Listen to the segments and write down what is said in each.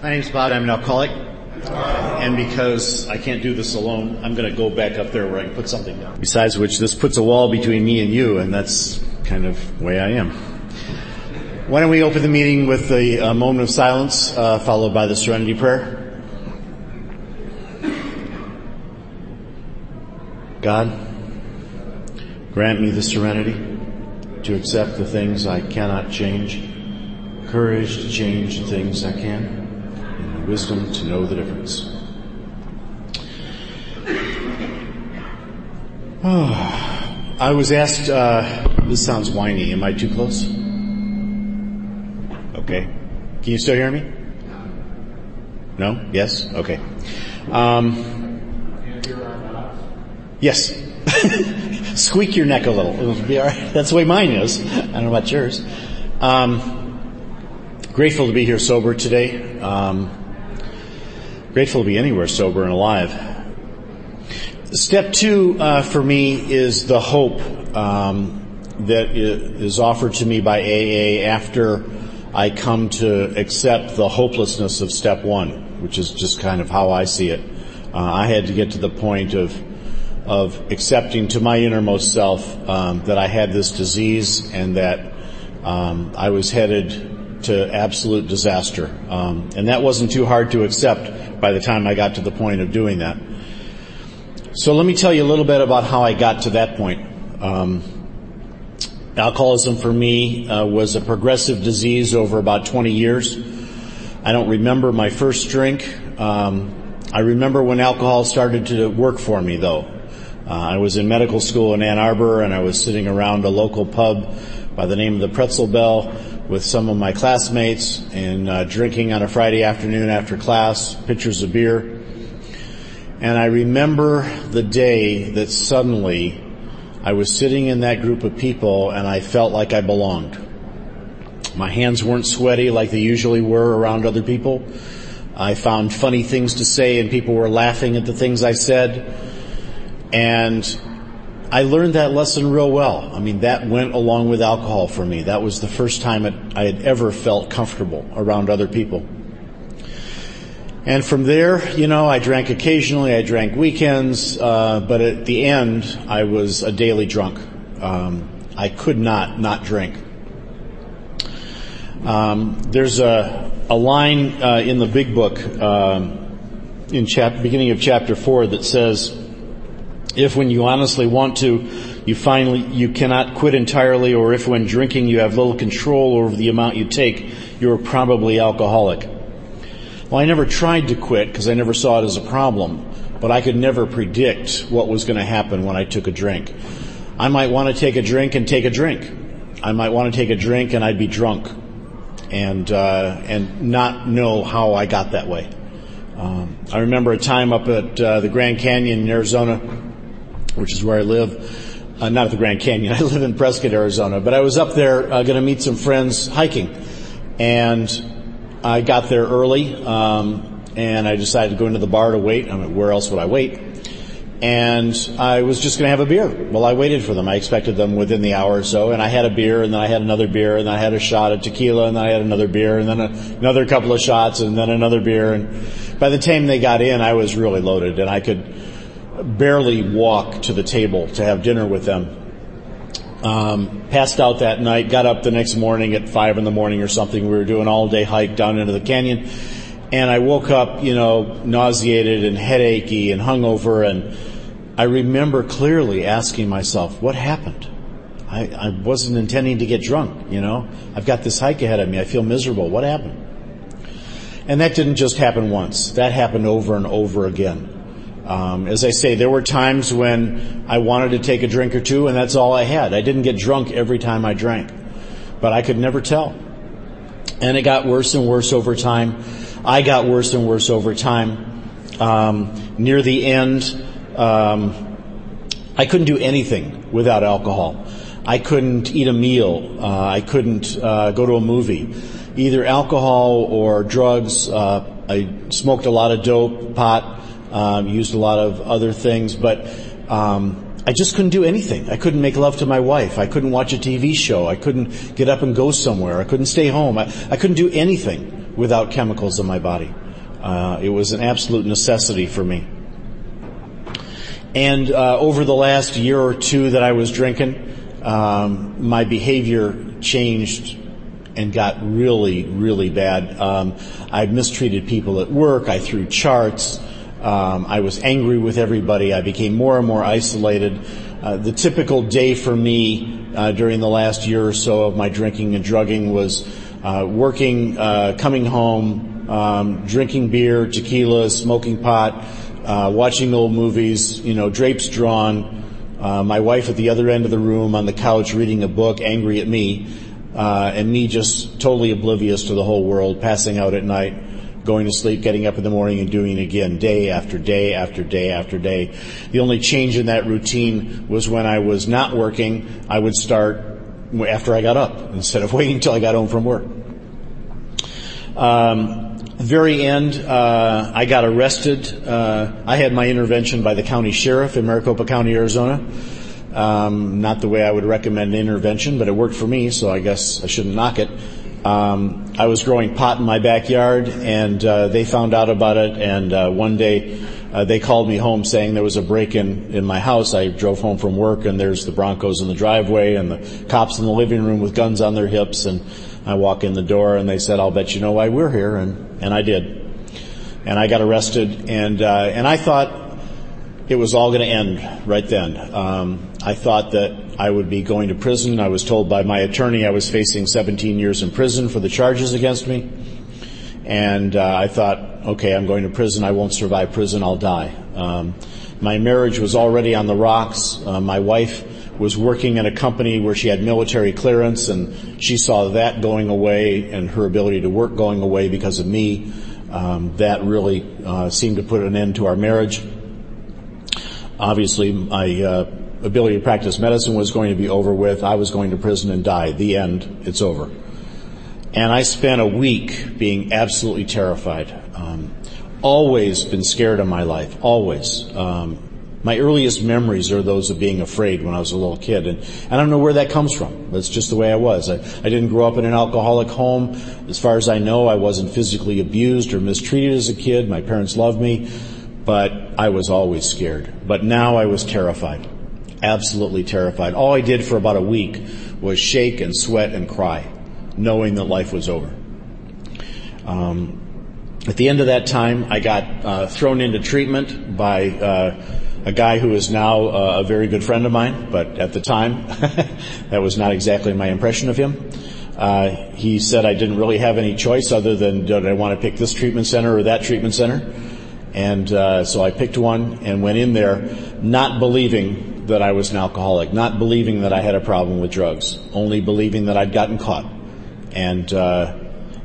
My name's Bob. I'm an alcoholic. And because I can't do this alone, I'm going to go back up there where I can put something down. Besides which, this puts a wall between me and you, and that's kind of the way I am. Why don't we open the meeting with a, a moment of silence, uh, followed by the serenity prayer? God, grant me the serenity to accept the things I cannot change, courage to change the things I can, wisdom to know the difference. Oh, I was asked, uh, this sounds whiny, am I too close? Okay. Can you still hear me? No? Yes? Okay. Um, yes. Squeak your neck a little. It'll be alright. That's the way mine is. I don't know about yours. Um, grateful to be here sober today. Um, grateful to be anywhere sober and alive. Step two uh, for me is the hope um, that is offered to me by AA after I come to accept the hopelessness of step one, which is just kind of how I see it. Uh, I had to get to the point of of accepting to my innermost self um, that I had this disease and that um, I was headed to absolute disaster. Um, and that wasn't too hard to accept by the time I got to the point of doing that. So let me tell you a little bit about how I got to that point. Um, alcoholism for me uh, was a progressive disease over about 20 years. I don't remember my first drink. Um, I remember when alcohol started to work for me, though. Uh, I was in medical school in Ann Arbor and I was sitting around a local pub by the name of the Pretzel Bell with some of my classmates and uh, drinking on a Friday afternoon after class, pitchers of beer. And I remember the day that suddenly I was sitting in that group of people and I felt like I belonged. My hands weren't sweaty like they usually were around other people. I found funny things to say and people were laughing at the things I said. And I learned that lesson real well. I mean, that went along with alcohol for me. That was the first time it, I had ever felt comfortable around other people. And from there, you know, I drank occasionally, I drank weekends, uh, but at the end, I was a daily drunk. Um, I could not not drink. Um, there's a, a line uh, in the big book um, in chap- beginning of chapter four that says, if when you honestly want to, you finally, you cannot quit entirely, or if when drinking you have little control over the amount you take, you're probably alcoholic. Well, I never tried to quit because I never saw it as a problem, but I could never predict what was going to happen when I took a drink. I might want to take a drink and take a drink. I might want to take a drink and I'd be drunk and, uh, and not know how I got that way. Um, I remember a time up at uh, the Grand Canyon in Arizona which is where I live. Uh, not at the Grand Canyon. I live in Prescott, Arizona. But I was up there uh, going to meet some friends hiking, and I got there early, um, and I decided to go into the bar to wait. I mean, where else would I wait? And I was just going to have a beer. Well, I waited for them. I expected them within the hour or so, and I had a beer, and then I had another beer, and then I had a shot of tequila, and then I had another beer, and then a, another couple of shots, and then another beer. And by the time they got in, I was really loaded, and I could barely walk to the table to have dinner with them. Um, passed out that night, got up the next morning at five in the morning or something. We were doing all day hike down into the canyon. And I woke up, you know, nauseated and headachy and hungover. And I remember clearly asking myself, what happened? I, I wasn't intending to get drunk, you know. I've got this hike ahead of me. I feel miserable. What happened? And that didn't just happen once. That happened over and over again. Um, as I say, there were times when I wanted to take a drink or two, and that's all I had. I didn't get drunk every time I drank, but I could never tell. And it got worse and worse over time. I got worse and worse over time. Um, near the end, um, I couldn't do anything without alcohol. I couldn't eat a meal. Uh, I couldn't uh, go to a movie. Either alcohol or drugs. Uh, I smoked a lot of dope, pot, um, used a lot of other things, but um, I just couldn't do anything. I couldn't make love to my wife. I couldn't watch a TV show. I couldn't get up and go somewhere. I couldn't stay home. I, I couldn't do anything without chemicals in my body. Uh, it was an absolute necessity for me. And uh, over the last year or two that I was drinking, um, my behavior changed and got really, really bad. Um, I mistreated people at work. I threw charts. Um, I was angry with everybody. I became more and more isolated. Uh, the typical day for me uh, during the last year or so of my drinking and drugging was uh, working, uh, coming home, um, drinking beer, tequila, smoking pot, uh, watching old movies, you know, drapes drawn, uh, my wife at the other end of the room on the couch reading a book, angry at me, uh, and me just totally oblivious to the whole world, passing out at night, going to sleep, getting up in the morning and doing it again, day after day after day after day. The only change in that routine was when I was not working, I would start after I got up instead of waiting until I got home from work. Um, very end, uh, I got arrested. Uh, I had my intervention by the county sheriff in Maricopa County, Arizona. Um, not the way I would recommend intervention, but it worked for me, so I guess I shouldn't knock it. Um, I was growing pot in my backyard, and uh, they found out about it. And uh, one day, uh, they called me home saying there was a break-in in my house. I drove home from work, and there's the Broncos in the driveway, and the cops in the living room with guns on their hips, and I walk in the door and they said, I'll bet you know why we're here. And, and I did. And I got arrested and, uh, and I thought it was all going to end right then. Um, I thought that I would be going to prison. I was told by my attorney I was facing 17 years in prison for the charges against me. And uh, I thought, okay, I'm going to prison. I won't survive prison. I'll die. Um, my marriage was already on the rocks. Uh, my wife was working in a company where she had military clearance and she saw that going away and her ability to work going away because of me. Um, that really uh, seemed to put an end to our marriage. Obviously, my uh, ability to practice medicine was going to be over with. I was going to prison and die. The end. It's over. And I spent a week being absolutely terrified. Um, always been scared in my life. Always. Um, my earliest memories are those of being afraid when I was a little kid. And I don't know where that comes from. That's just the way I was. I, I didn't grow up in an alcoholic home. As far as I know, I wasn't physically abused or mistreated as a kid. My parents loved me, but I was always scared. But now I was terrified. Absolutely terrified. All I did for about a week was shake and sweat and cry, knowing that life was over. Um, at the end of that time, I got uh, thrown into treatment by uh, a guy who is now uh, a very good friend of mine, but at the time, that was not exactly my impression of him. Uh, he said I didn't really have any choice other than did I want to pick this treatment center or that treatment center. And uh, so I picked one and went in there, not believing that I was an alcoholic, not believing that I had a problem with drugs, only believing that I'd gotten caught. And uh,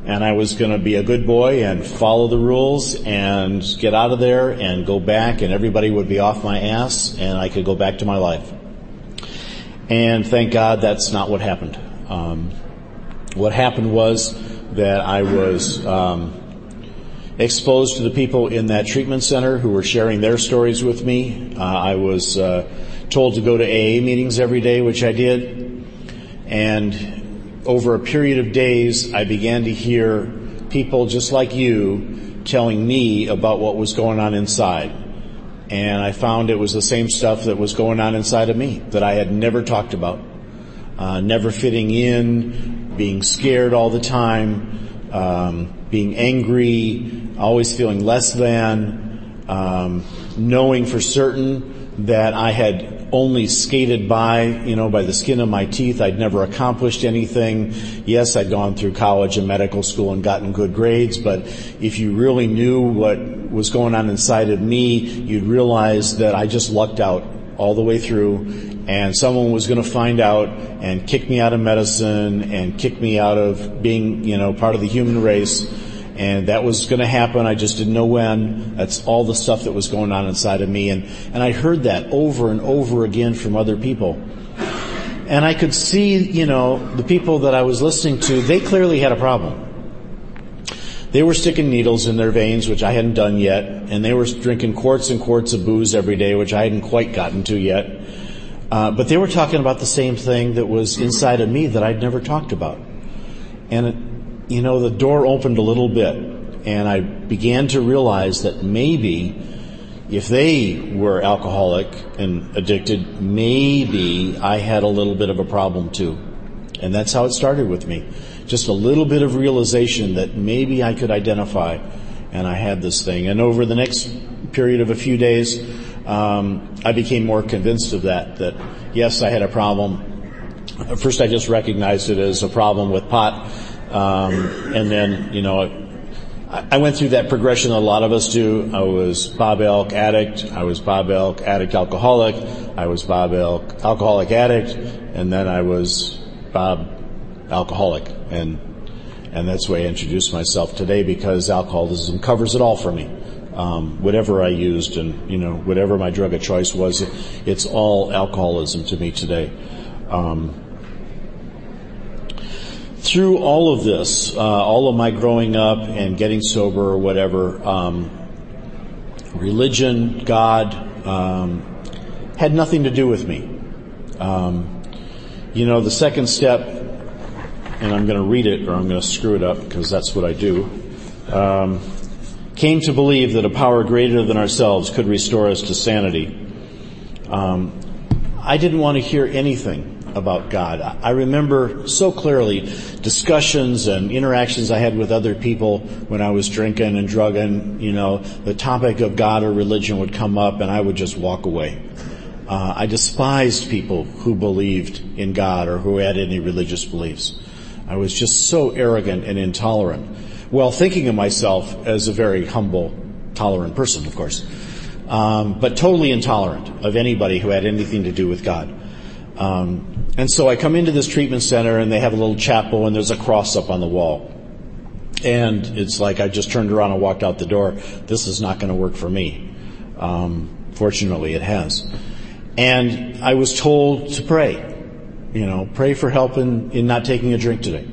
and I was going to be a good boy and follow the rules and get out of there and go back and everybody would be off my ass and I could go back to my life. And thank God that's not what happened. Um, what happened was that I was um, exposed to the people in that treatment center who were sharing their stories with me. Uh, I was uh, told to go to AA meetings every day, which I did, and over a period of days, I began to hear people just like you telling me about what was going on inside. And I found it was the same stuff that was going on inside of me that I had never talked about. Uh, never fitting in, being scared all the time, um, being angry, always feeling less than, um, knowing for certain that I had only skated by, you know, by the skin of my teeth. I'd never accomplished anything. Yes, I'd gone through college and medical school and gotten good grades, but if you really knew what was going on inside of me, you'd realize that I just lucked out all the way through and someone was going to find out and kick me out of medicine and kick me out of being, you know, part of the human race and that was going to happen. I just didn't know when. That's all the stuff that was going on inside of me, and and I heard that over and over again from other people. And I could see, you know, the people that I was listening to, they clearly had a problem. They were sticking needles in their veins, which I hadn't done yet, and they were drinking quarts and quarts of booze every day, which I hadn't quite gotten to yet. Uh, but they were talking about the same thing that was inside of me that I'd never talked about. And you know, the door opened a little bit and I began to realize that maybe if they were alcoholic and addicted, maybe I had a little bit of a problem too. And that's how it started with me. Just a little bit of realization that maybe I could identify and I had this thing. And over the next period of a few days, um, I became more convinced of that, that yes, I had a problem. First I just recognized it as a problem with pot. Um, and then, you know, I went through that progression a lot of us do. I was Bob Elk addict. I was Bob Elk addict alcoholic. I was Bob Elk alcoholic addict. And then I was Bob alcoholic. And, and that's the way I introduced myself today because alcoholism covers it all for me. Um, whatever I used and, you know, whatever my drug of choice was, it's all alcoholism to me today. Um, through all of this, uh, all of my growing up and getting sober or whatever, um, religion, God, um, had nothing to do with me. Um, you know, the second step, and I'm going to read it or I'm going to screw it up because that's what I do. Um, came to believe that a power greater than ourselves could restore us to sanity. Um, I didn't want to hear anything about God. I remember so clearly discussions and interactions I had with other people when I was drinking and drugging, you know, the topic of God or religion would come up and I would just walk away. Uh, I despised people who believed in God or who had any religious beliefs. I was just so arrogant and intolerant. Well, thinking of myself as a very humble, tolerant person, of course. Um, but totally intolerant of anybody who had anything to do with God. Um, and so I come into this treatment center and they have a little chapel and there's a cross up on the wall. And it's like I just turned around and walked out the door. This is not going to work for me. Um, fortunately, it has. And I was told to pray. You know, pray for help in, in not taking a drink today.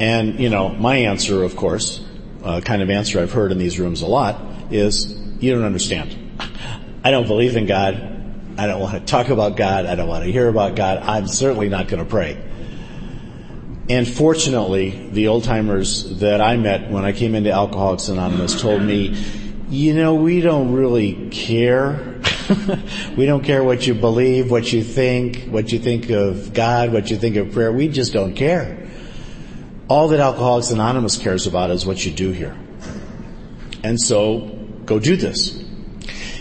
And, you know, my answer, of course, uh, kind of answer I've heard in these rooms a lot is, you don't understand. I don't believe in God. I don't want to talk about God. I don't want to hear about God. I'm certainly not going to pray. And fortunately, the old timers that I met when I came into Alcoholics Anonymous told me, you know, we don't really care. we don't care what you believe, what you think, what you think of God, what you think of prayer. We just don't care. All that Alcoholics Anonymous cares about is what you do here. And so, go do this.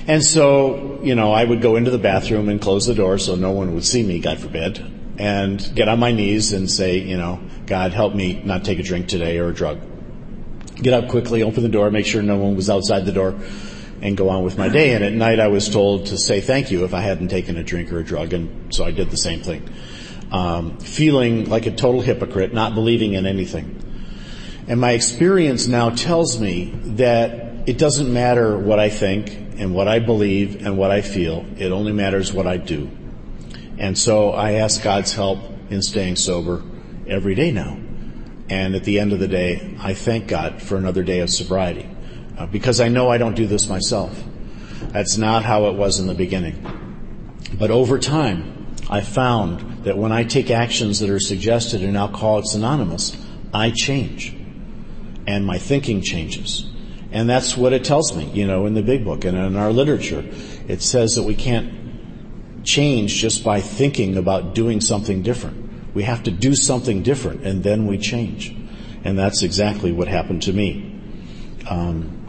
And so, you know, I would go into the bathroom and close the door so no one would see me, God forbid, and get on my knees and say, you know, God help me not take a drink today or a drug. Get up quickly, open the door, make sure no one was outside the door, and go on with my day. And at night I was told to say thank you if I hadn't taken a drink or a drug, and so I did the same thing. Um, feeling like a total hypocrite, not believing in anything. And my experience now tells me that it doesn't matter what I think and what I believe and what I feel. It only matters what I do. And so I ask God's help in staying sober every day now. And at the end of the day, I thank God for another day of sobriety uh, because I know I don't do this myself. That's not how it was in the beginning. But over time, I found that when I take actions that are suggested in Alcoholics Anonymous, I change. And my thinking changes. And that's what it tells me, you know, in the big book and in our literature. It says that we can't change just by thinking about doing something different. We have to do something different and then we change. And that's exactly what happened to me. Um,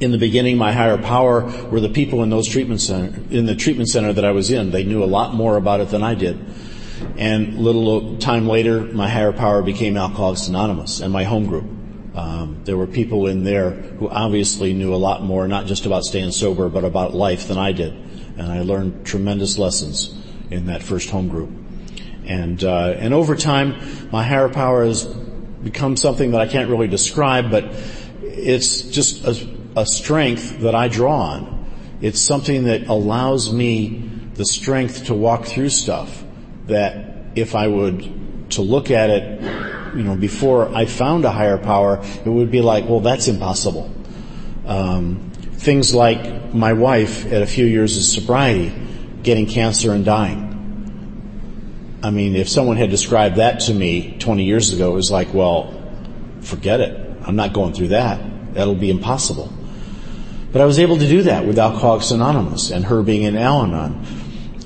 in the beginning, my higher power were the people in those treatment center, in the treatment center that I was in. They knew a lot more about it than I did. And little time later, my higher power became Alcoholics Anonymous and my home group. Um, there were people in there who obviously knew a lot more, not just about staying sober, but about life than I did. And I learned tremendous lessons in that first home group. And, uh, and over time, my higher power has become something that I can't really describe, but it's just a, a strength that I draw on. It's something that allows me the strength to walk through stuff that if I would to look at it you know, before I found a higher power, it would be like, well, that's impossible. Um, things like my wife at a few years of sobriety, getting cancer and dying. I mean, if someone had described that to me 20 years ago, it was like, well, forget it. I'm not going through that. That'll be impossible. But I was able to do that with Alcoholics Anonymous and her being in Al-Anon.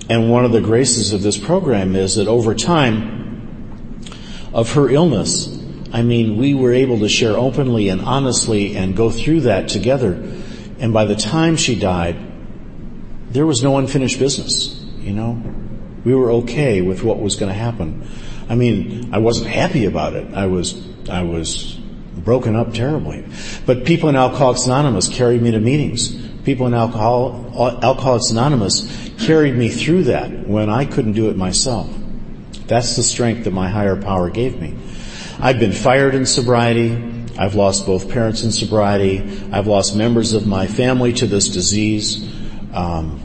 And one of the graces of this program is that over time of her illness, I mean, we were able to share openly and honestly and go through that together. And by the time she died, there was no unfinished business, you know? We were okay with what was going to happen. I mean, I wasn't happy about it. I was, I was broken up terribly. But people in Alcoholics Anonymous carried me to meetings. People in Alcohol, Alcoholics Anonymous carried me through that when I couldn't do it myself. That's the strength that my higher power gave me. I've been fired in sobriety. I've lost both parents in sobriety. I've lost members of my family to this disease. Um,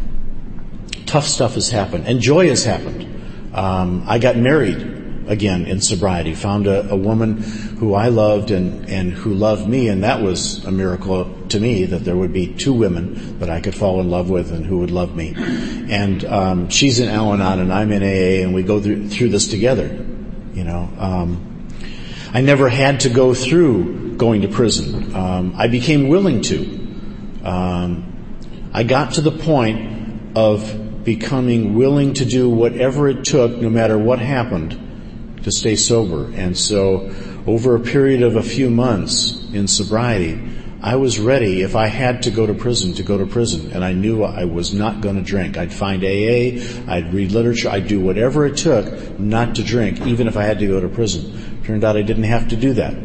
tough stuff has happened, and joy has happened. Um, I got married again in sobriety. Found a, a, woman who I loved and, and who loved me, and that was a miracle to me that there would be two women that I could fall in love with and who would love me. And um, she's in Al-Anon and I'm in AA, and we go through, through this together. You know, um, I never had to go through going to prison. Um, I became willing to. Um, I got to the point of becoming willing to do whatever it took, no matter what happened, to stay sober. And so over a period of a few months in sobriety, I was ready if I had to go to prison to go to prison and I knew I was not going to drink. I'd find AA, I'd read literature, I'd do whatever it took not to drink even if I had to go to prison. Turned out I didn't have to do that.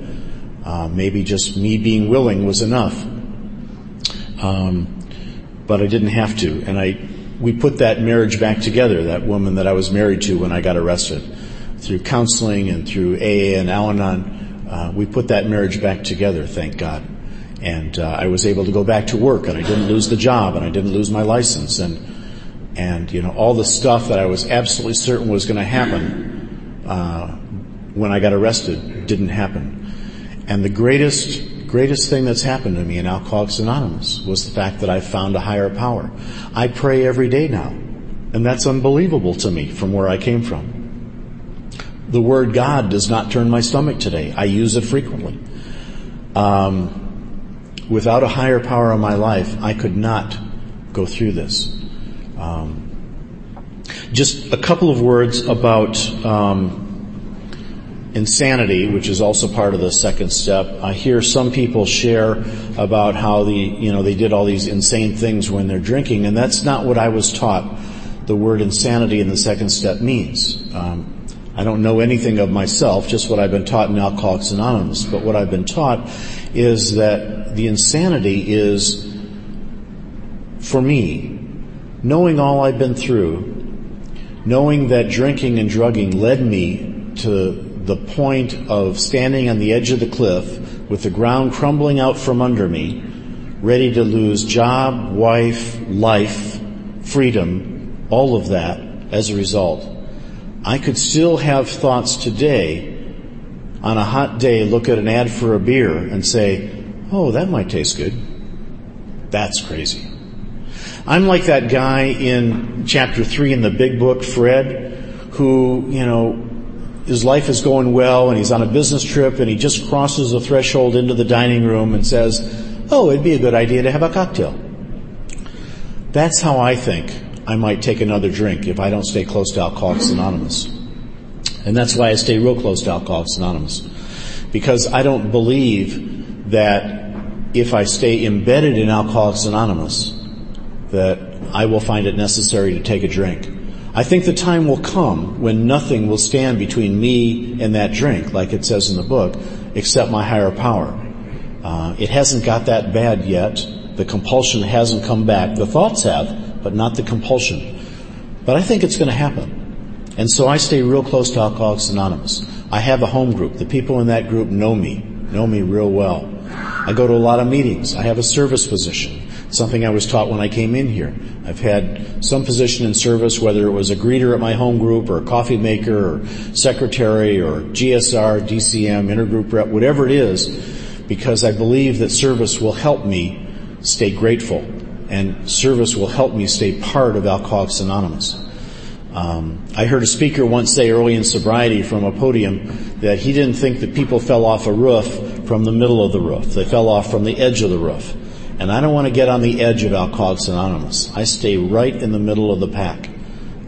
Uh, maybe just me being willing was enough. Um, but I didn't have to and I, we put that marriage back together, that woman that I was married to when I got arrested through counseling and through AA and Al-Anon, uh, we put that marriage back together, thank God. And uh, I was able to go back to work, and I didn't lose the job, and I didn't lose my license, and and you know all the stuff that I was absolutely certain was going to happen uh, when I got arrested didn't happen. And the greatest greatest thing that's happened to me in Alcoholics Anonymous was the fact that I found a higher power. I pray every day now, and that's unbelievable to me from where I came from. The word God does not turn my stomach today. I use it frequently. Um, without a higher power in my life, I could not go through this. Um, just a couple of words about um, insanity, which is also part of the second step. I hear some people share about how the you know they did all these insane things when they're drinking, and that's not what I was taught. The word insanity in the second step means. Um, I don't know anything of myself, just what I've been taught in Alcoholics Anonymous. But what I've been taught is that the insanity is, for me, knowing all I've been through, knowing that drinking and drugging led me to the point of standing on the edge of the cliff with the ground crumbling out from under me, ready to lose job, wife, life, freedom, all of that as a result. I could still have thoughts today on a hot day, look at an ad for a beer and say, oh, that might taste good. That's crazy. I'm like that guy in chapter three in the big book, Fred, who, you know, his life is going well and he's on a business trip and he just crosses the threshold into the dining room and says, oh, it'd be a good idea to have a cocktail. That's how I think I might take another drink if I don't stay close to Alcoholics Anonymous. And that's why I stay real close to Alcoholics Anonymous. Because I don't believe that if I stay embedded in Alcoholics Anonymous, that I will find it necessary to take a drink. I think the time will come when nothing will stand between me and that drink, like it says in the book, except my higher power. Uh, it hasn't got that bad yet. The compulsion hasn't come back. The thoughts have, but not the compulsion. But I think it's going to happen. And so I stay real close to Alcoholics Anonymous. I have a home group. The people in that group know me, know me real well. I go to a lot of meetings. I have a service position. Something I was taught when I came in here. I've had some position in service, whether it was a greeter at my home group or a coffee maker or secretary or GSR, DCM, intergroup rep, whatever it is, because I believe that service will help me stay grateful and service will help me stay part of Alcoholics Anonymous. Um, I heard a speaker once say early in sobriety from a podium that he didn't think that people fell off a roof from the middle of the roof. They fell off from the edge of the roof. And I don't want to get on the edge of Alcoholics Anonymous. I stay right in the middle of the pack.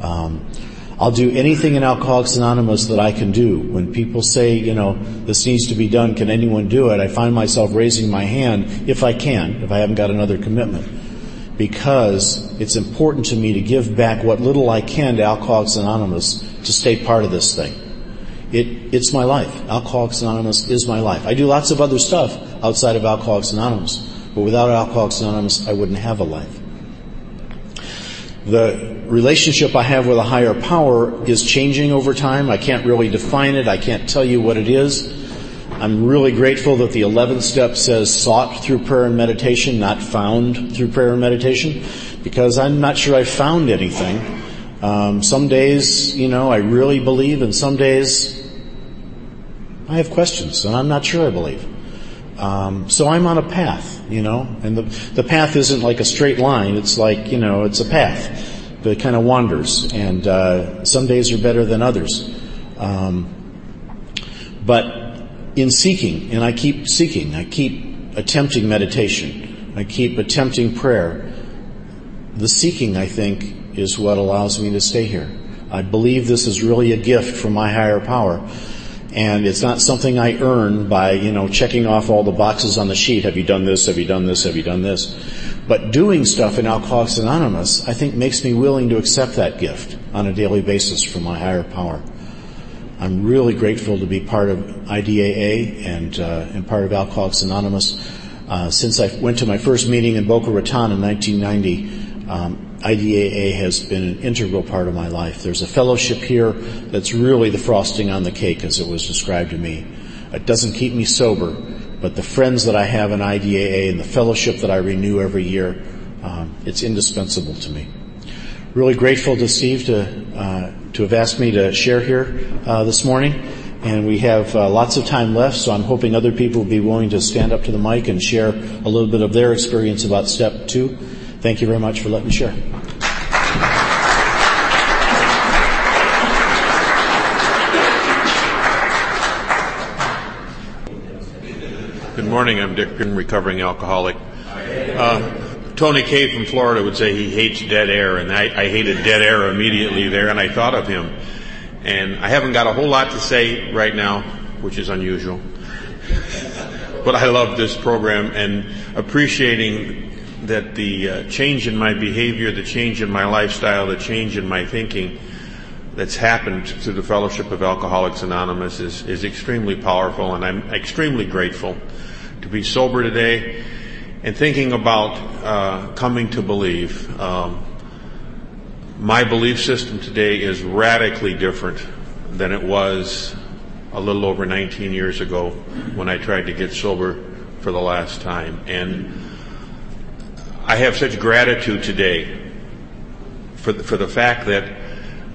Um, I'll do anything in Alcoholics Anonymous that I can do. When people say, you know, this needs to be done, can anyone do it? I find myself raising my hand if I can, if I haven't got another commitment. Because it's important to me to give back what little I can to Alcoholics Anonymous to stay part of this thing. It, it's my life. Alcoholics Anonymous is my life. I do lots of other stuff outside of Alcoholics Anonymous, but without Alcoholics Anonymous, I wouldn't have a life. The relationship I have with a higher power is changing over time. I can't really define it. I can't tell you what it is. I'm really grateful that the 11th step says sought through prayer and meditation, not found through prayer and meditation, because I'm not sure I found anything. Um, some days, you know, I really believe, and some days I have questions, and I'm not sure I believe. Um, so I'm on a path, you know, and the the path isn't like a straight line. It's like you know, it's a path that kind of wanders, and uh, some days are better than others. Um, but in seeking, and I keep seeking, I keep attempting meditation, I keep attempting prayer. The seeking, I think, is what allows me to stay here. I believe this is really a gift from my higher power and it's not something I earn by, you know, checking off all the boxes on the sheet. Have you done this? Have you done this? Have you done this? But doing stuff in Alcoholics Anonymous, I think makes me willing to accept that gift on a daily basis from my higher power. I'm really grateful to be part of IDAA and, uh, and part of Alcoholics Anonymous. Uh, since I went to my first meeting in Boca Raton in 1990, um, IDAA has been an integral part of my life. There's a fellowship here that's really the frosting on the cake as it was described to me. It doesn't keep me sober, but the friends that I have in IDAA and the fellowship that I renew every year, um, it's indispensable to me. Really grateful to Steve to uh, to have asked me to share here uh, this morning, and we have uh, lots of time left. So I'm hoping other people will be willing to stand up to the mic and share a little bit of their experience about step two. Thank you very much for letting me share. Good morning. I'm Dick Pinn, recovering alcoholic. Uh, Tony K from Florida would say he hates dead air, and I, I hated dead air immediately there, and I thought of him. And I haven't got a whole lot to say right now, which is unusual. but I love this program and appreciating that the uh, change in my behavior, the change in my lifestyle, the change in my thinking that's happened through the Fellowship of Alcoholics Anonymous is, is extremely powerful and I'm extremely grateful to be sober today and thinking about uh, coming to believe. Um, my belief system today is radically different than it was a little over 19 years ago when I tried to get sober for the last time. And I have such gratitude today for the, for the fact that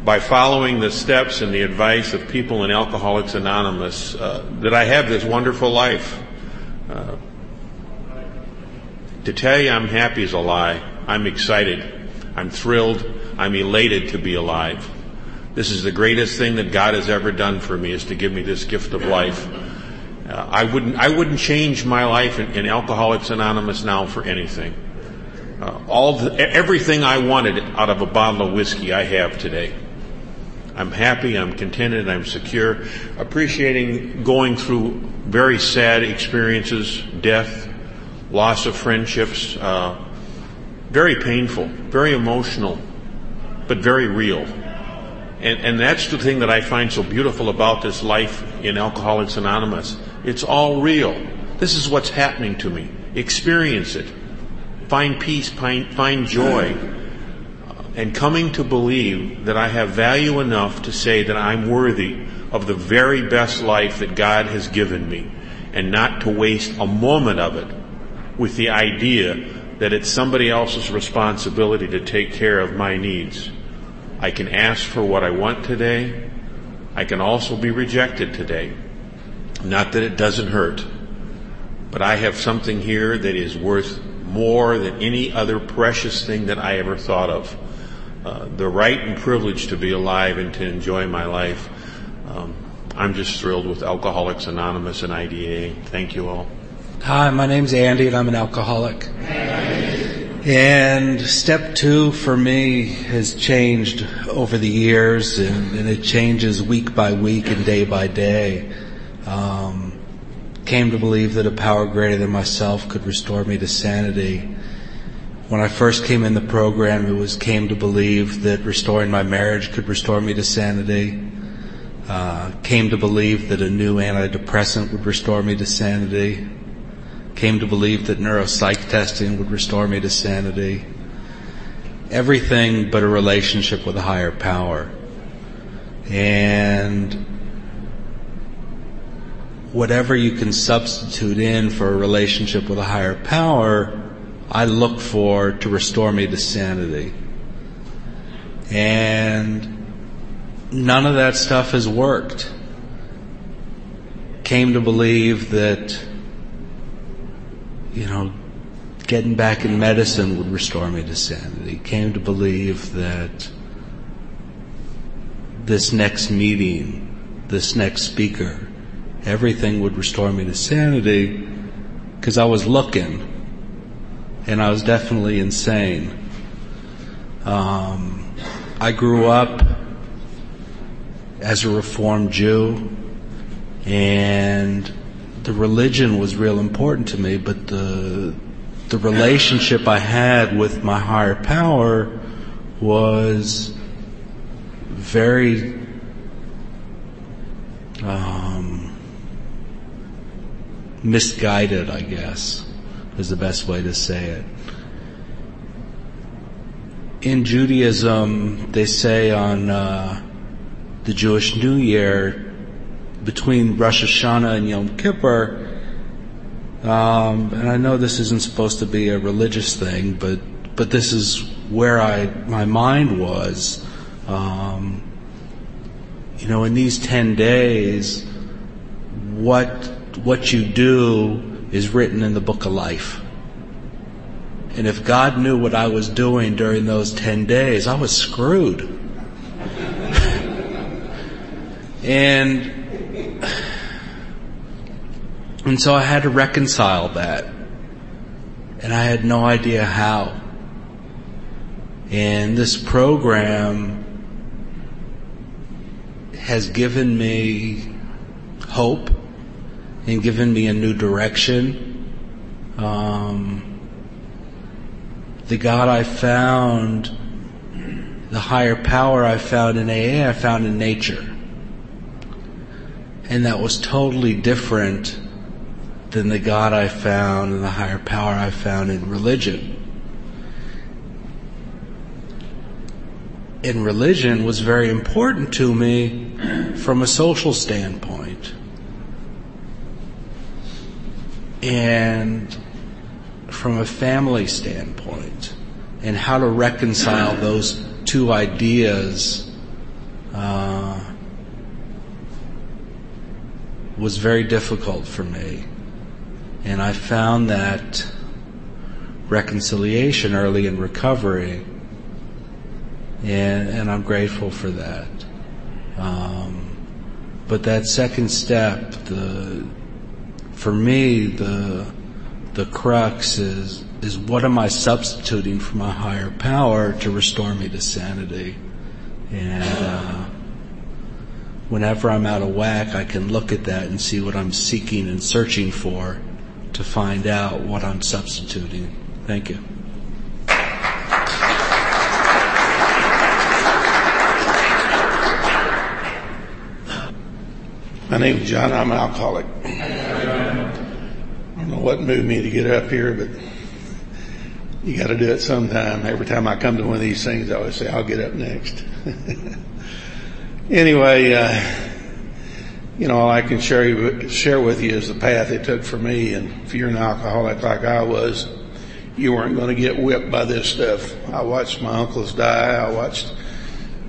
by following the steps and the advice of people in Alcoholics Anonymous, uh, that I have this wonderful life. Uh, to tell you I'm happy is a lie. I'm excited. I'm thrilled. I'm elated to be alive. This is the greatest thing that God has ever done for me is to give me this gift of life. Uh, I wouldn't, I wouldn't change my life in, in Alcoholics Anonymous now for anything. Uh, all the, everything I wanted out of a bottle of whiskey I have today. I'm happy, I'm contented, I'm secure, appreciating going through very sad experiences, death, loss of friendships, uh, very painful, very emotional, but very real. And, and that's the thing that I find so beautiful about this life in Alcoholics Anonymous. It's all real. This is what's happening to me. Experience it find peace, find, find joy, and coming to believe that I have value enough to say that I'm worthy of the very best life that God has given me, and not to waste a moment of it with the idea that it's somebody else's responsibility to take care of my needs. I can ask for what I want today. I can also be rejected today. Not that it doesn't hurt, but I have something here that is worth more than any other precious thing that I ever thought of. Uh, the right and privilege to be alive and to enjoy my life. Um, I'm just thrilled with Alcoholics Anonymous and IDA. Thank you all. Hi, my name's Andy and I'm an alcoholic. And step two for me has changed over the years and, and it changes week by week and day by day. Um, came to believe that a power greater than myself could restore me to sanity. When I first came in the program, it was came to believe that restoring my marriage could restore me to sanity. Uh, came to believe that a new antidepressant would restore me to sanity came to believe that neuropsych testing would restore me to sanity. Everything but a relationship with a higher power. And whatever you can substitute in for a relationship with a higher power, I look for to restore me to sanity. And none of that stuff has worked. Came to believe that you know, getting back in medicine would restore me to sanity. Came to believe that this next meeting, this next speaker, everything would restore me to sanity because I was looking and I was definitely insane. Um, I grew up as a Reformed Jew and the religion was real important to me, but the the relationship I had with my higher power was very um, misguided, I guess, is the best way to say it. In Judaism, they say on uh, the Jewish New Year, between Rosh Hashanah and Yom Kippur, um, and I know this isn't supposed to be a religious thing, but but this is where I my mind was. Um, you know, in these ten days, what what you do is written in the book of life. And if God knew what I was doing during those ten days, I was screwed. and and so I had to reconcile that. And I had no idea how. And this program has given me hope and given me a new direction. Um, the God I found, the higher power I found in AA, I found in nature. And that was totally different than the God I found and the higher power I found in religion. And religion was very important to me from a social standpoint. And from a family standpoint. And how to reconcile those two ideas uh, was very difficult for me. And I found that reconciliation early in recovery, and, and I'm grateful for that. Um, but that second step, the for me, the the crux is is what am I substituting for my higher power to restore me to sanity? And uh, whenever I'm out of whack, I can look at that and see what I'm seeking and searching for to find out what I'm substituting. Thank you. My name is John. I'm an alcoholic. I don't know what moved me to get up here, but you got to do it sometime. Every time I come to one of these things, I always say, I'll get up next. anyway, uh, you know, all I can share, share with you is the path it took for me. And if you're an alcoholic like I was, you weren't going to get whipped by this stuff. I watched my uncles die. I watched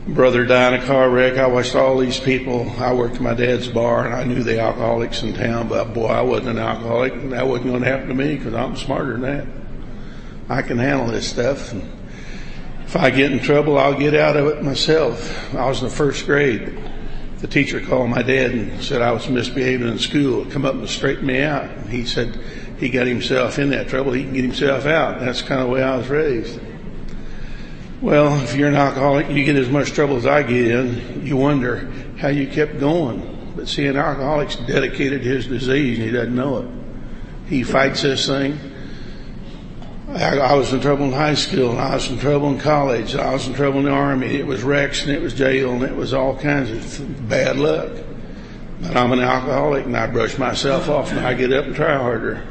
brother die in a car wreck. I watched all these people. I worked at my dad's bar and I knew the alcoholics in town, but boy, I wasn't an alcoholic and that wasn't going to happen to me because I'm smarter than that. I can handle this stuff. And if I get in trouble, I'll get out of it myself. I was in the first grade the teacher called my dad and said I was misbehaving in school, come up and straighten me out. And he said he got himself in that trouble, he can get himself out. That's kind of the way I was raised. Well, if you're an alcoholic, you get as much trouble as I get in, you wonder how you kept going. But see, an alcoholic's dedicated to his disease and he doesn't know it. He fights this thing. I, was in trouble in high school and I was in trouble in college. I was in trouble in the army. It was wrecks and it was jail and it was all kinds of bad luck. But I'm an alcoholic and I brush myself off and I get up and try harder.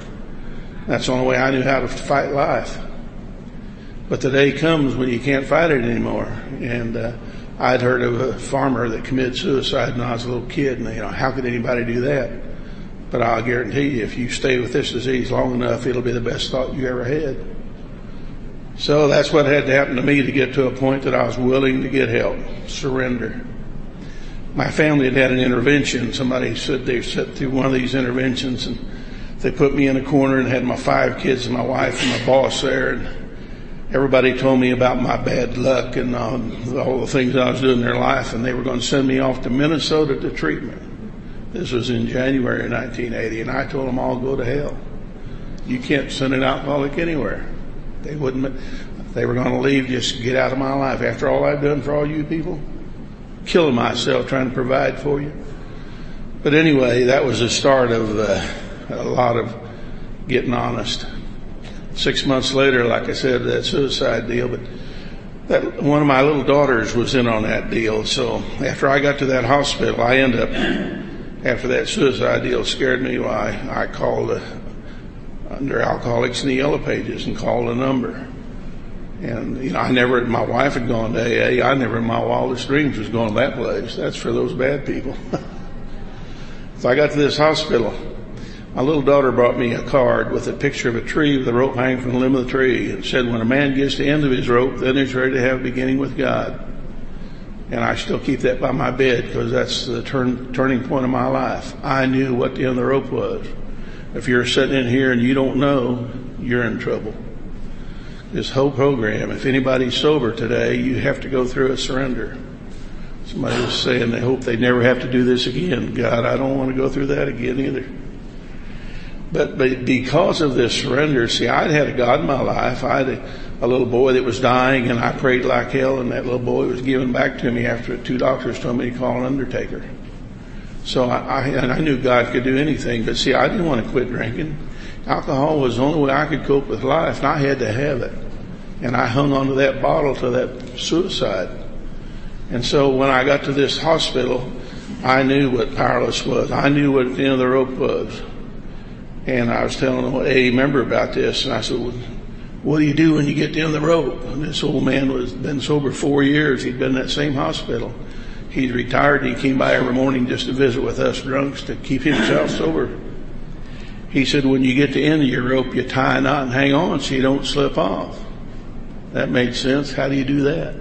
That's the only way I knew how to fight life. But the day comes when you can't fight it anymore. And uh, I'd heard of a farmer that committed suicide when I was a little kid, and you know, how could anybody do that? But I'll guarantee you, if you stay with this disease long enough, it'll be the best thought you ever had. So that's what had to happen to me to get to a point that I was willing to get help, surrender. My family had had an intervention. Somebody said they sat through one of these interventions and they put me in a corner and had my five kids and my wife and my boss there. And everybody told me about my bad luck and uh, all the things I was doing in their life, and they were going to send me off to Minnesota to treatment. This was in January of 1980, and I told them all go to hell. You can't send an alcoholic anywhere. They wouldn't. They were going to leave. Just get out of my life. After all I've done for all you people, killing myself trying to provide for you. But anyway, that was the start of uh, a lot of getting honest six months later, like I said, that suicide deal, but that one of my little daughters was in on that deal. So after I got to that hospital, I ended up, after that suicide deal scared me, I, I called uh, under Alcoholics in the Yellow Pages and called a number. And, you know, I never, my wife had gone to AA. I never in my wildest dreams was going to that place. That's for those bad people. so I got to this hospital my little daughter brought me a card with a picture of a tree with a rope hanging from the limb of the tree and said, when a man gets to the end of his rope, then he's ready to have a beginning with God. And I still keep that by my bed because that's the turn, turning point of my life. I knew what the end of the rope was. If you're sitting in here and you don't know, you're in trouble. This whole program, if anybody's sober today, you have to go through a surrender. Somebody was saying they hope they never have to do this again. God, I don't want to go through that again either. But, because of this surrender, see, I'd had a God in my life. I had a, a little boy that was dying and I prayed like hell and that little boy was given back to me after two doctors told me to call an undertaker. So I, I, and I knew God could do anything, but see, I didn't want to quit drinking. Alcohol was the only way I could cope with life and I had to have it. And I hung onto that bottle to that suicide. And so when I got to this hospital, I knew what powerless was. I knew what the end of the rope was. And I was telling a member about this, and I said, well, what do you do when you get down the rope? And this old man was been sober four years. He'd been in that same hospital. He's retired. He came by every morning just to visit with us drunks to keep himself sober. He said, when you get to the end of your rope, you tie a knot and hang on so you don't slip off. That made sense. How do you do that?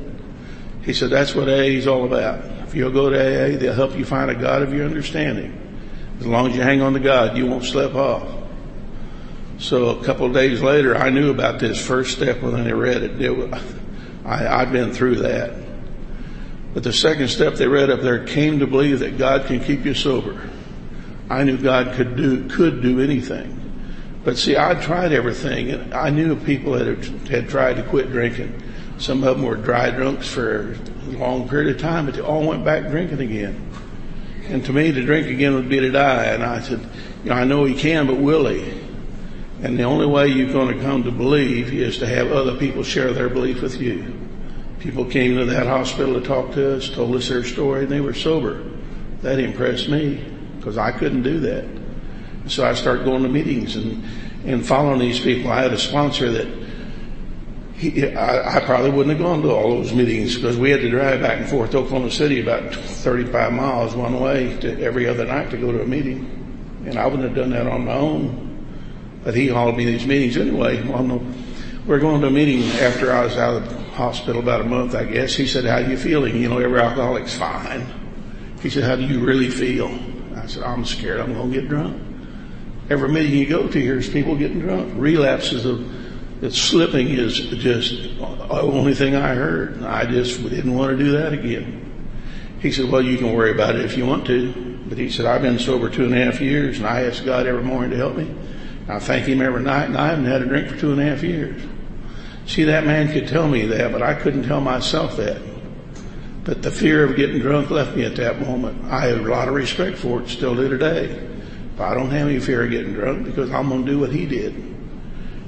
He said, that's what AA is all about. If you'll go to AA, they'll help you find a God of your understanding. As long as you hang on to God, you won't slip off. So a couple of days later, I knew about this first step when I read it. it was, I, I'd been through that. But the second step they read up there came to believe that God can keep you sober. I knew God could do, could do anything. But see, I'd tried everything and I knew people that had, had tried to quit drinking. Some of them were dry drunks for a long period of time, but they all went back drinking again. And to me, to drink again would be to die. And I said, you know, I know he can, but will he? And the only way you're going to come to believe is to have other people share their belief with you. People came to that hospital to talk to us, told us their story, and they were sober. That impressed me because I couldn't do that. So I started going to meetings and, and following these people. I had a sponsor that he, I, I, probably wouldn't have gone to all those meetings because we had to drive back and forth to Oklahoma City about 35 miles one way to every other night to go to a meeting. And I wouldn't have done that on my own. But he hauled me these meetings anyway. Well, no, we're going to a meeting after I was out of the hospital about a month, I guess. He said, how are you feeling? You know, every alcoholic's fine. He said, how do you really feel? I said, I'm scared I'm going to get drunk. Every meeting you go to, here's people getting drunk. Relapses of that slipping is just the only thing I heard. I just didn't want to do that again. He said, well, you can worry about it if you want to. But he said, I've been sober two and a half years and I ask God every morning to help me. I thank him every night and I haven't had a drink for two and a half years. See, that man could tell me that, but I couldn't tell myself that. But the fear of getting drunk left me at that moment. I have a lot of respect for it, still do today. But I don't have any fear of getting drunk because I'm going to do what he did.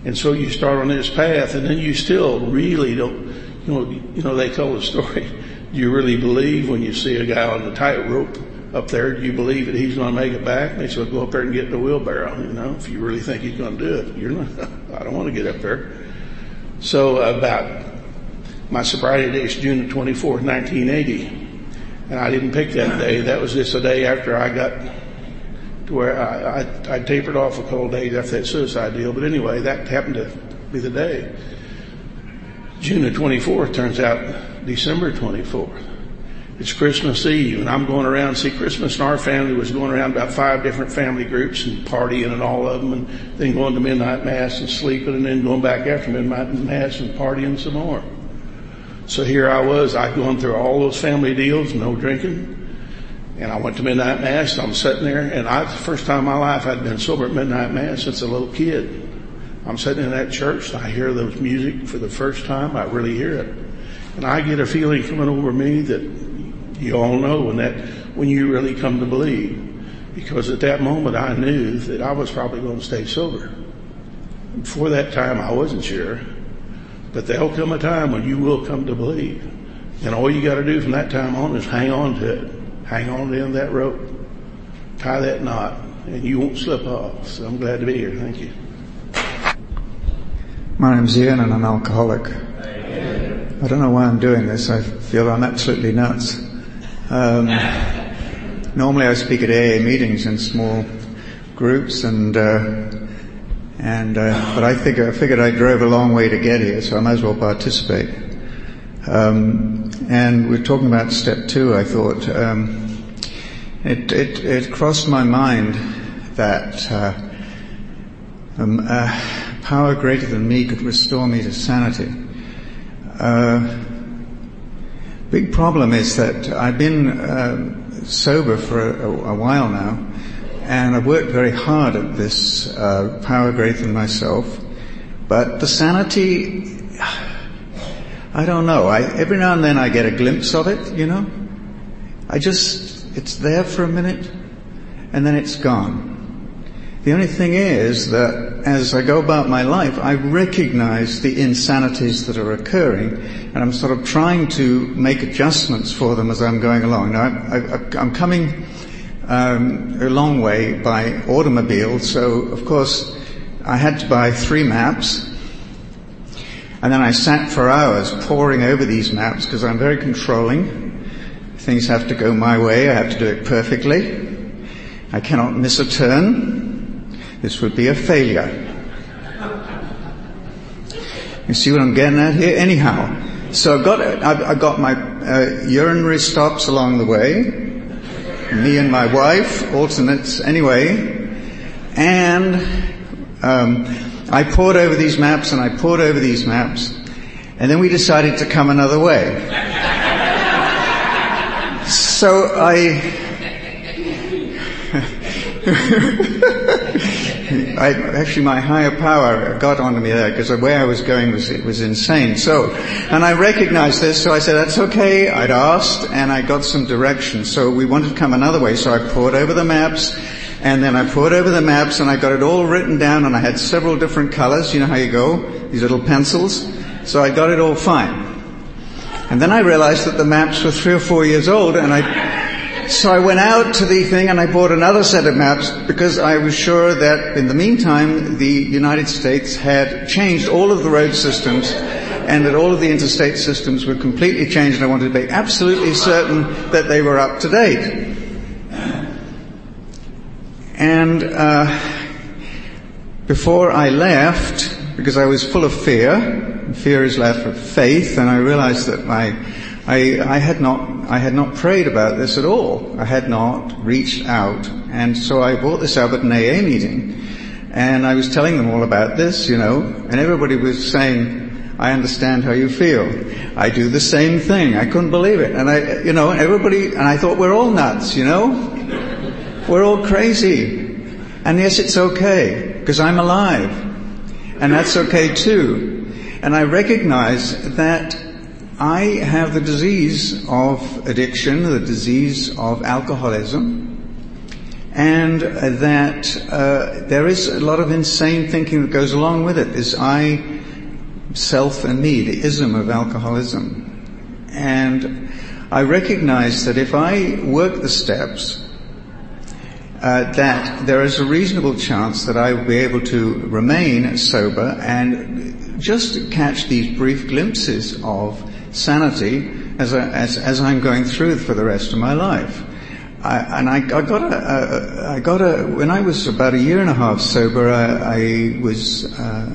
And so you start on this path and then you still really don't, you know, you know, they tell the story. Do you really believe when you see a guy on the tightrope up there, do you believe that he's going to make it back? They said, go up there and get in the wheelbarrow. You know, if you really think he's going to do it, you're not, I don't want to get up there. So about my sobriety date is June 24th, 1980. And I didn't pick that day. That was just a day after I got where I, I, I tapered off a couple of days after that suicide deal. But anyway, that happened to be the day. June the 24th turns out December 24th. It's Christmas Eve and I'm going around, see Christmas and our family was going around about five different family groups and partying and all of them and then going to midnight mass and sleeping and then going back after midnight mass and partying some more. So here I was, I'd gone through all those family deals, no drinking. And I went to midnight mass. I'm sitting there and I, the first time in my life I'd been sober at midnight mass since a little kid. I'm sitting in that church I hear those music for the first time. I really hear it. And I get a feeling coming over me that you all know when that, when you really come to believe. Because at that moment I knew that I was probably going to stay sober. Before that time I wasn't sure. But there'll come a time when you will come to believe. And all you gotta do from that time on is hang on to it. Hang on to end that rope. Tie that knot and you won't slip off. So I'm glad to be here. Thank you. My name's Ian and I'm alcoholic. I don't know why I'm doing this. I feel I'm absolutely nuts. Um, normally I speak at AA meetings in small groups and, uh, and, uh, but I figure, I figured I drove a long way to get here, so I might as well participate. Um, and we're talking about step two, I thought, um, it, it, it crossed my mind that, uh, um, power greater than me could restore me to sanity. Uh, Big problem is that I've been uh, sober for a, a, while now, and I've worked very hard at this uh, power greater than myself. But the sanity, I don't know. I, every now and then I get a glimpse of it. You know, I just it's there for a minute, and then it's gone. The only thing is that as I go about my life, I recognize the insanities that are occurring, and I'm sort of trying to make adjustments for them as I'm going along. Now, I, am coming um, a long way by automobile, so of course I had to buy three maps, and then I sat for hours poring over these maps because I'm very controlling. Things have to go my way. I have to do it perfectly. I cannot miss a turn. This would be a failure. You see what I'm getting at here? Anyhow, so I got I, got my uh, urinary stops along the way. Me and my wife, alternates anyway, and um, I poured over these maps and I poured over these maps, and then we decided to come another way. so I I, actually my higher power got onto me there because the way I was going was, it was insane. So, and I recognized this, so I said, that's okay. I'd asked and I got some direction. So we wanted to come another way, so I poured over the maps and then I poured over the maps and I got it all written down and I had several different colors. You know how you go? These little pencils. So I got it all fine. And then I realized that the maps were three or four years old and I so I went out to the thing and I bought another set of maps because I was sure that in the meantime the United States had changed all of the road systems and that all of the interstate systems were completely changed and I wanted to be absolutely certain that they were up to date. And uh, before I left, because I was full of fear, fear is left with faith, and I realized that my I, I, had not, I had not prayed about this at all. I had not reached out. And so I brought this up at an AA meeting. And I was telling them all about this, you know, and everybody was saying, I understand how you feel. I do the same thing. I couldn't believe it. And I, you know, everybody, and I thought we're all nuts, you know? We're all crazy. And yes, it's okay, because I'm alive. And that's okay too. And I recognize that I have the disease of addiction, the disease of alcoholism, and that uh, there is a lot of insane thinking that goes along with it. This I, self, and me, the ism of alcoholism. And I recognize that if I work the steps, uh, that there is a reasonable chance that I will be able to remain sober and just catch these brief glimpses of sanity as, I, as, as I'm going through for the rest of my life. I, and I, I, got a, I got a, when I was about a year and a half sober, I, I was uh,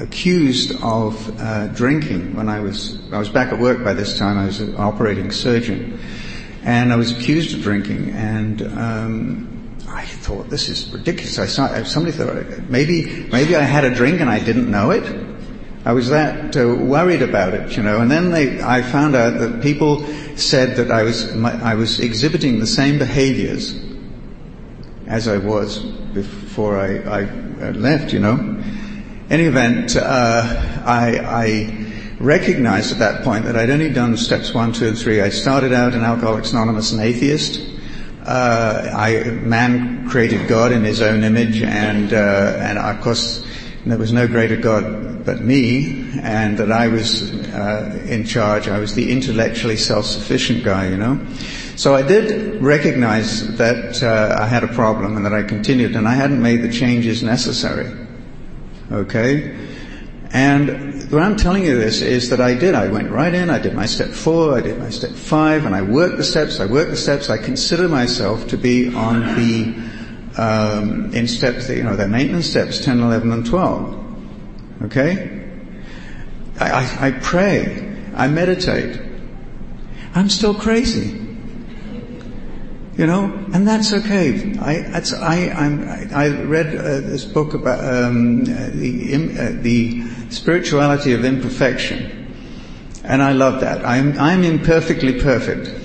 accused of uh, drinking when I was, I was back at work by this time, I was an operating surgeon, and I was accused of drinking, and um, I thought, this is ridiculous. I saw, somebody thought, maybe, maybe I had a drink and I didn't know it. I was that uh, worried about it, you know. And then they, I found out that people said that I was, my, I was exhibiting the same behaviors as I was before I, I uh, left, you know. In any event, uh, I, I recognized at that point that I'd only done steps one, two, and three. I started out in Alcoholics Anonymous an atheist. Uh, I, man created God in his own image and, uh, and of course, there was no greater God but me, and that I was uh, in charge. I was the intellectually self-sufficient guy, you know. So I did recognize that uh, I had a problem and that I continued, and I hadn't made the changes necessary. Okay, and what I'm telling you this is that I did. I went right in. I did my step four. I did my step five, and I worked the steps. I worked the steps. I consider myself to be on the um, in steps, you know, their maintenance steps, 10, 11, and 12. Okay? I, I, I pray. I meditate. I'm still crazy. You know, and that's okay. I, that's, I, I'm, I read uh, this book about um, the, uh, the spirituality of imperfection, and I love that. I'm, I'm imperfectly perfect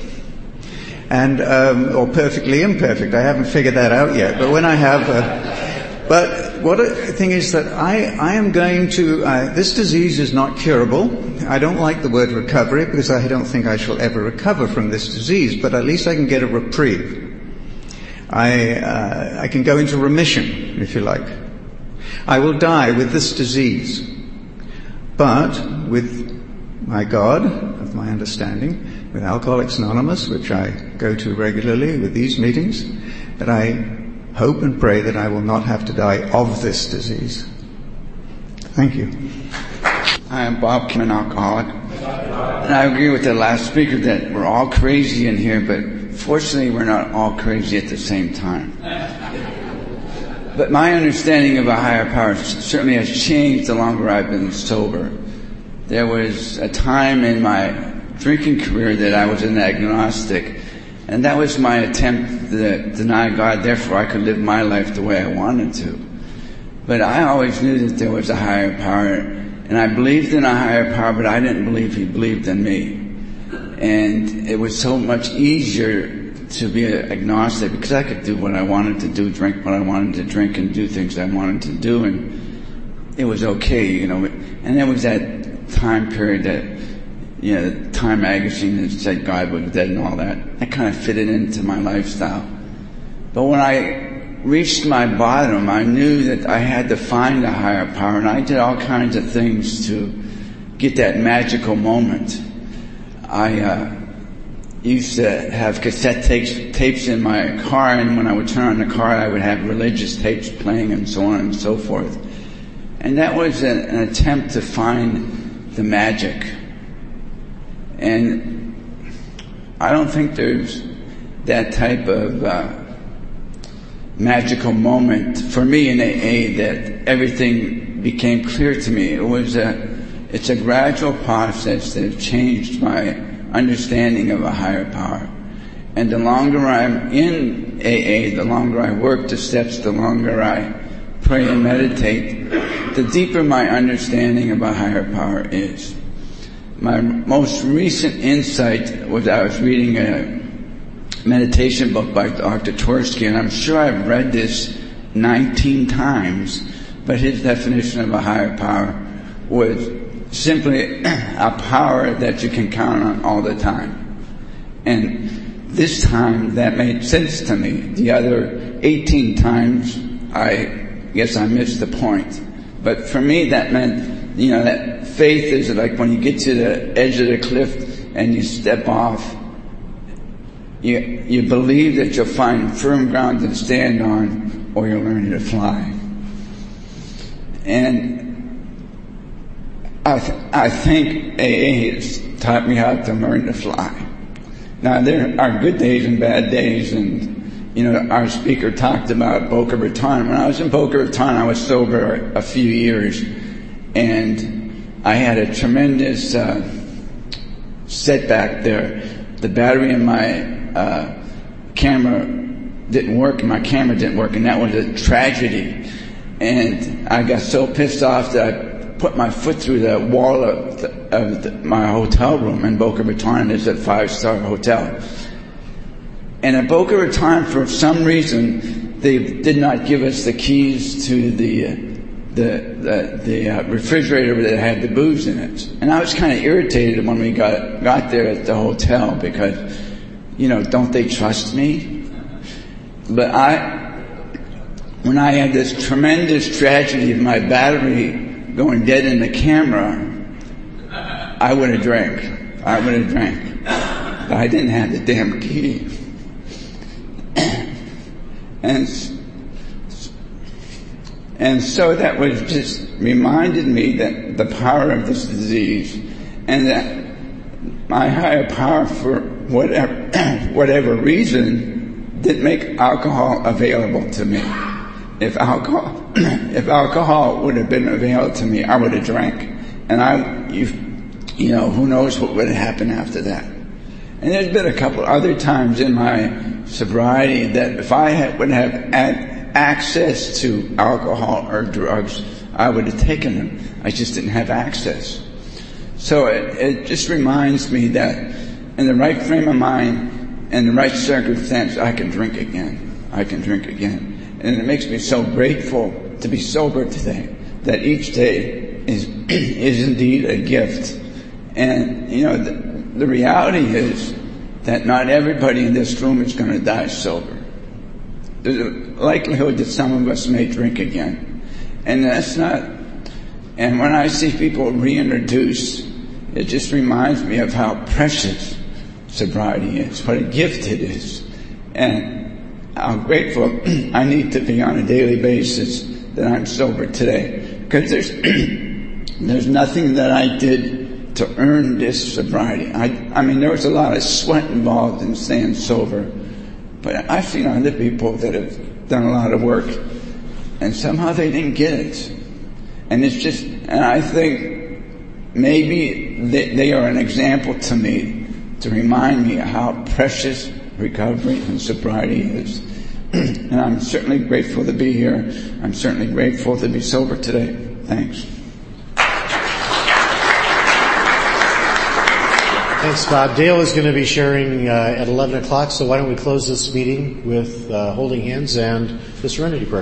and um, or perfectly imperfect. I haven't figured that out yet. But when I have, uh, but what the thing is that I I am going to uh, this disease is not curable. I don't like the word recovery because I don't think I shall ever recover from this disease. But at least I can get a reprieve. I uh, I can go into remission, if you like. I will die with this disease, but with my God, of my understanding, with Alcoholics Anonymous, which I go to regularly with these meetings, that I hope and pray that I will not have to die of this disease. Thank you. I'm Bob Kim, an alcoholic. And I agree with the last speaker that we're all crazy in here, but fortunately we're not all crazy at the same time. But my understanding of a higher power certainly has changed the longer I've been sober. There was a time in my drinking career that I was an agnostic. And that was my attempt to deny God, therefore I could live my life the way I wanted to. But I always knew that there was a higher power, and I believed in a higher power, but I didn't believe He believed in me. And it was so much easier to be agnostic because I could do what I wanted to do, drink what I wanted to drink, and do things I wanted to do, and it was okay, you know. And there was that time period that you know, the Time magazine that said God was dead and all that. That kind of fitted into my lifestyle. But when I reached my bottom, I knew that I had to find a higher power and I did all kinds of things to get that magical moment. I, uh, used to have cassette tapes, tapes in my car and when I would turn on the car I would have religious tapes playing and so on and so forth. And that was an, an attempt to find the magic and I don't think there's that type of uh, magical moment for me in AA that everything became clear to me. It was a, it's a gradual process that changed my understanding of a higher power. And the longer I'm in AA, the longer I work the steps, the longer I pray and meditate, the deeper my understanding of a higher power is. My most recent insight was I was reading a meditation book by Dr. Tversky, and I'm sure I've read this 19 times, but his definition of a higher power was simply a power that you can count on all the time. And this time that made sense to me. The other 18 times, I guess I missed the point. But for me, that meant, you know, that faith is like when you get to the edge of the cliff and you step off, you, you believe that you'll find firm ground to stand on or you'll learn to fly. And I, th- I think AA has taught me how to learn to fly. Now there are good days and bad days and, you know, our speaker talked about Boca Raton. When I was in Boca Raton, I was sober a few years and I had a tremendous, uh, setback there. The battery in my, uh, camera didn't work and my camera didn't work and that was a tragedy. And I got so pissed off that I put my foot through the wall of, the, of the, my hotel room in Boca Raton. It's a five-star hotel. And at Boca Raton, for some reason, they did not give us the keys to the uh, the the, the uh, refrigerator that had the booze in it. And I was kind of irritated when we got got there at the hotel because, you know, don't they trust me? But I, when I had this tremendous tragedy of my battery going dead in the camera, I would have drank. I would have drank. But I didn't have the damn key. and, and so that was just reminded me that the power of this disease and that my higher power for whatever, whatever reason didn't make alcohol available to me. If alcohol, if alcohol would have been available to me, I would have drank. And I, you, you know, who knows what would have happened after that. And there's been a couple other times in my sobriety that if I had, would have had access to alcohol or drugs, I would have taken them. I just didn't have access. So it, it just reminds me that in the right frame of mind and the right circumstance, I can drink again. I can drink again. And it makes me so grateful to be sober today that each day is, is indeed a gift. And, you know, the, the reality is that not everybody in this room is going to die sober. There's a likelihood that some of us may drink again. And that's not, and when I see people reintroduce, it just reminds me of how precious sobriety is, what a gift it is. And I'm grateful I need to be on a daily basis that I'm sober today. Because there's, there's nothing that I did to earn this sobriety. I, I mean, there was a lot of sweat involved in staying sober. But I've seen other people that have done a lot of work and somehow they didn't get it. And it's just, and I think maybe they, they are an example to me to remind me how precious recovery and sobriety is. and I'm certainly grateful to be here. I'm certainly grateful to be sober today. Thanks. Thanks, Bob. Dale is going to be sharing uh, at 11 o'clock, so why don't we close this meeting with uh, holding hands and the serenity prayer.